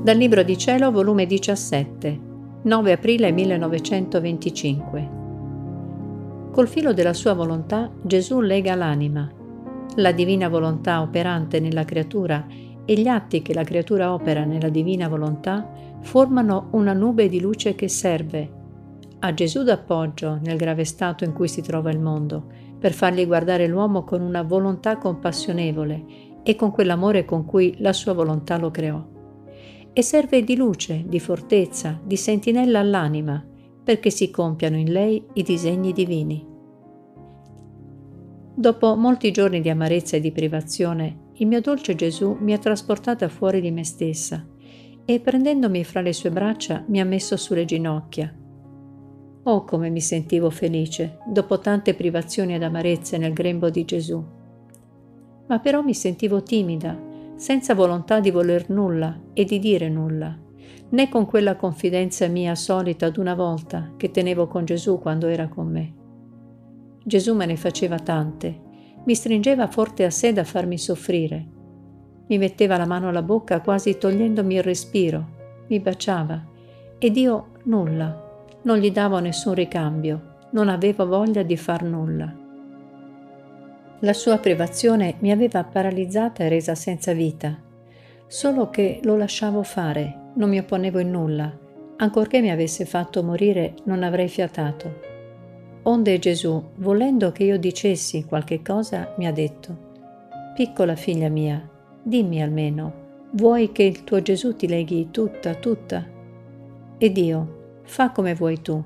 Dal Libro di Cielo, volume 17, 9 aprile 1925. Col filo della sua volontà Gesù lega l'anima. La divina volontà operante nella creatura e gli atti che la creatura opera nella divina volontà formano una nube di luce che serve a Gesù d'appoggio nel grave stato in cui si trova il mondo, per fargli guardare l'uomo con una volontà compassionevole e con quell'amore con cui la sua volontà lo creò e serve di luce, di fortezza, di sentinella all'anima, perché si compiano in lei i disegni divini. Dopo molti giorni di amarezza e di privazione, il mio dolce Gesù mi ha trasportata fuori di me stessa e prendendomi fra le sue braccia mi ha messo sulle ginocchia. Oh come mi sentivo felice dopo tante privazioni ed amarezze nel grembo di Gesù. Ma però mi sentivo timida senza volontà di voler nulla e di dire nulla, né con quella confidenza mia solita d'una volta che tenevo con Gesù quando era con me. Gesù me ne faceva tante, mi stringeva forte a sé da farmi soffrire, mi metteva la mano alla bocca quasi togliendomi il respiro, mi baciava ed io nulla, non gli davo nessun ricambio, non avevo voglia di far nulla. La sua privazione mi aveva paralizzata e resa senza vita. Solo che lo lasciavo fare, non mi opponevo in nulla. Ancorché mi avesse fatto morire, non avrei fiatato. Onde Gesù, volendo che io dicessi qualche cosa, mi ha detto, Piccola figlia mia, dimmi almeno, vuoi che il tuo Gesù ti leghi tutta, tutta? Ed io, fa come vuoi tu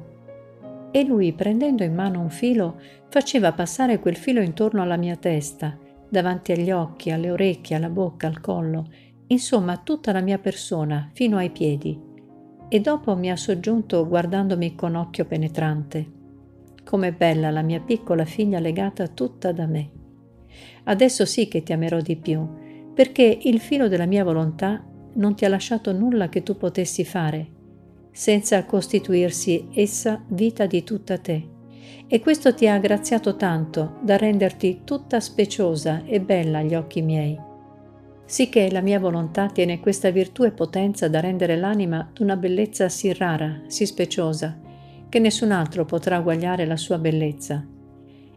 e lui, prendendo in mano un filo, faceva passare quel filo intorno alla mia testa, davanti agli occhi, alle orecchie, alla bocca, al collo, insomma tutta la mia persona, fino ai piedi. E dopo mi ha soggiunto guardandomi con occhio penetrante. Com'è bella la mia piccola figlia legata tutta da me. Adesso sì che ti amerò di più, perché il filo della mia volontà non ti ha lasciato nulla che tu potessi fare senza costituirsi essa vita di tutta te. E questo ti ha graziato tanto da renderti tutta speciosa e bella agli occhi miei. Sicché la mia volontà tiene questa virtù e potenza da rendere l'anima d'una bellezza sì rara, sì speciosa, che nessun altro potrà uguagliare la sua bellezza.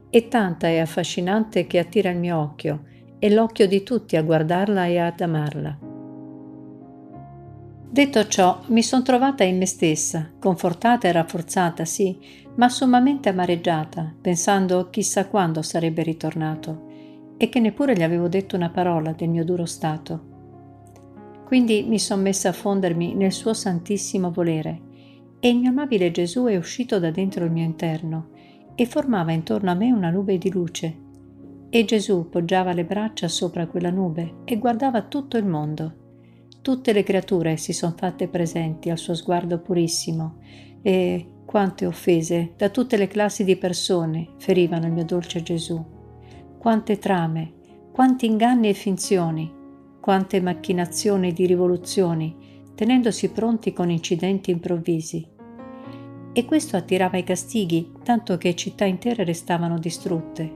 E tanta è affascinante che attira il mio occhio, e l'occhio di tutti a guardarla e ad amarla. Detto ciò, mi son trovata in me stessa, confortata e rafforzata, sì, ma sommamente amareggiata, pensando chissà quando sarebbe ritornato, e che neppure gli avevo detto una parola del mio duro stato. Quindi mi son messa a fondermi nel suo santissimo volere, e il mio amabile Gesù è uscito da dentro il mio interno e formava intorno a me una nube di luce. E Gesù poggiava le braccia sopra quella nube e guardava tutto il mondo Tutte le creature si sono fatte presenti al suo sguardo purissimo e quante offese da tutte le classi di persone ferivano il mio dolce Gesù. Quante trame, quanti inganni e finzioni, quante macchinazioni di rivoluzioni, tenendosi pronti con incidenti improvvisi. E questo attirava i castighi, tanto che città intere restavano distrutte.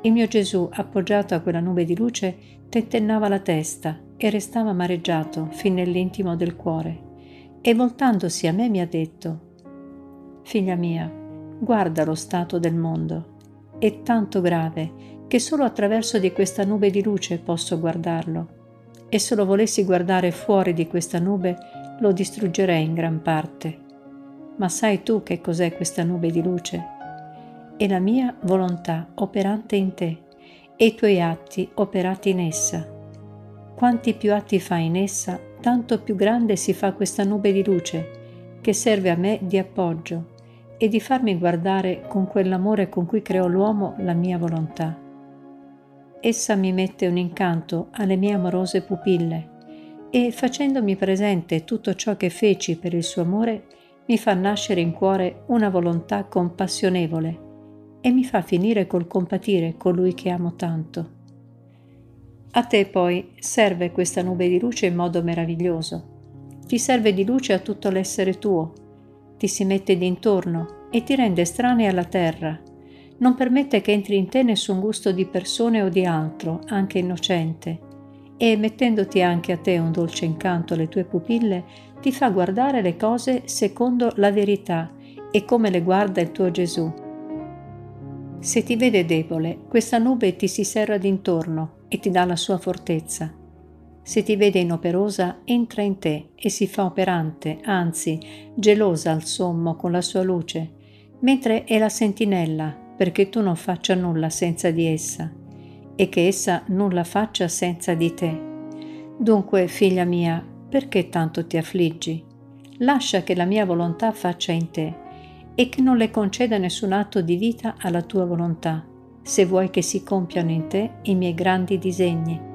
Il mio Gesù, appoggiato a quella nube di luce, tentennava la testa e restava amareggiato fin nell'intimo del cuore, e voltandosi a me mi ha detto, Figlia mia, guarda lo stato del mondo, è tanto grave che solo attraverso di questa nube di luce posso guardarlo, e se lo volessi guardare fuori di questa nube lo distruggerei in gran parte. Ma sai tu che cos'è questa nube di luce? È la mia volontà operante in te e i tuoi atti operati in essa quanti più atti fai in essa, tanto più grande si fa questa nube di luce che serve a me di appoggio e di farmi guardare con quell'amore con cui creò l'uomo la mia volontà. Essa mi mette un incanto alle mie amorose pupille e facendomi presente tutto ciò che feci per il suo amore, mi fa nascere in cuore una volontà compassionevole e mi fa finire col compatire colui che amo tanto. A te poi serve questa nube di luce in modo meraviglioso. Ti serve di luce a tutto l'essere tuo, ti si mette d'intorno e ti rende estranea alla terra. Non permette che entri in te nessun gusto di persone o di altro, anche innocente, e mettendoti anche a te un dolce incanto alle tue pupille, ti fa guardare le cose secondo la verità e come le guarda il tuo Gesù. Se ti vede debole, questa nube ti si serra d'intorno e ti dà la sua fortezza. Se ti vede inoperosa, entra in te e si fa operante, anzi, gelosa al sommo con la sua luce, mentre è la sentinella perché tu non faccia nulla senza di essa e che essa nulla faccia senza di te. Dunque, figlia mia, perché tanto ti affliggi? Lascia che la mia volontà faccia in te e che non le conceda nessun atto di vita alla tua volontà, se vuoi che si compiano in te i miei grandi disegni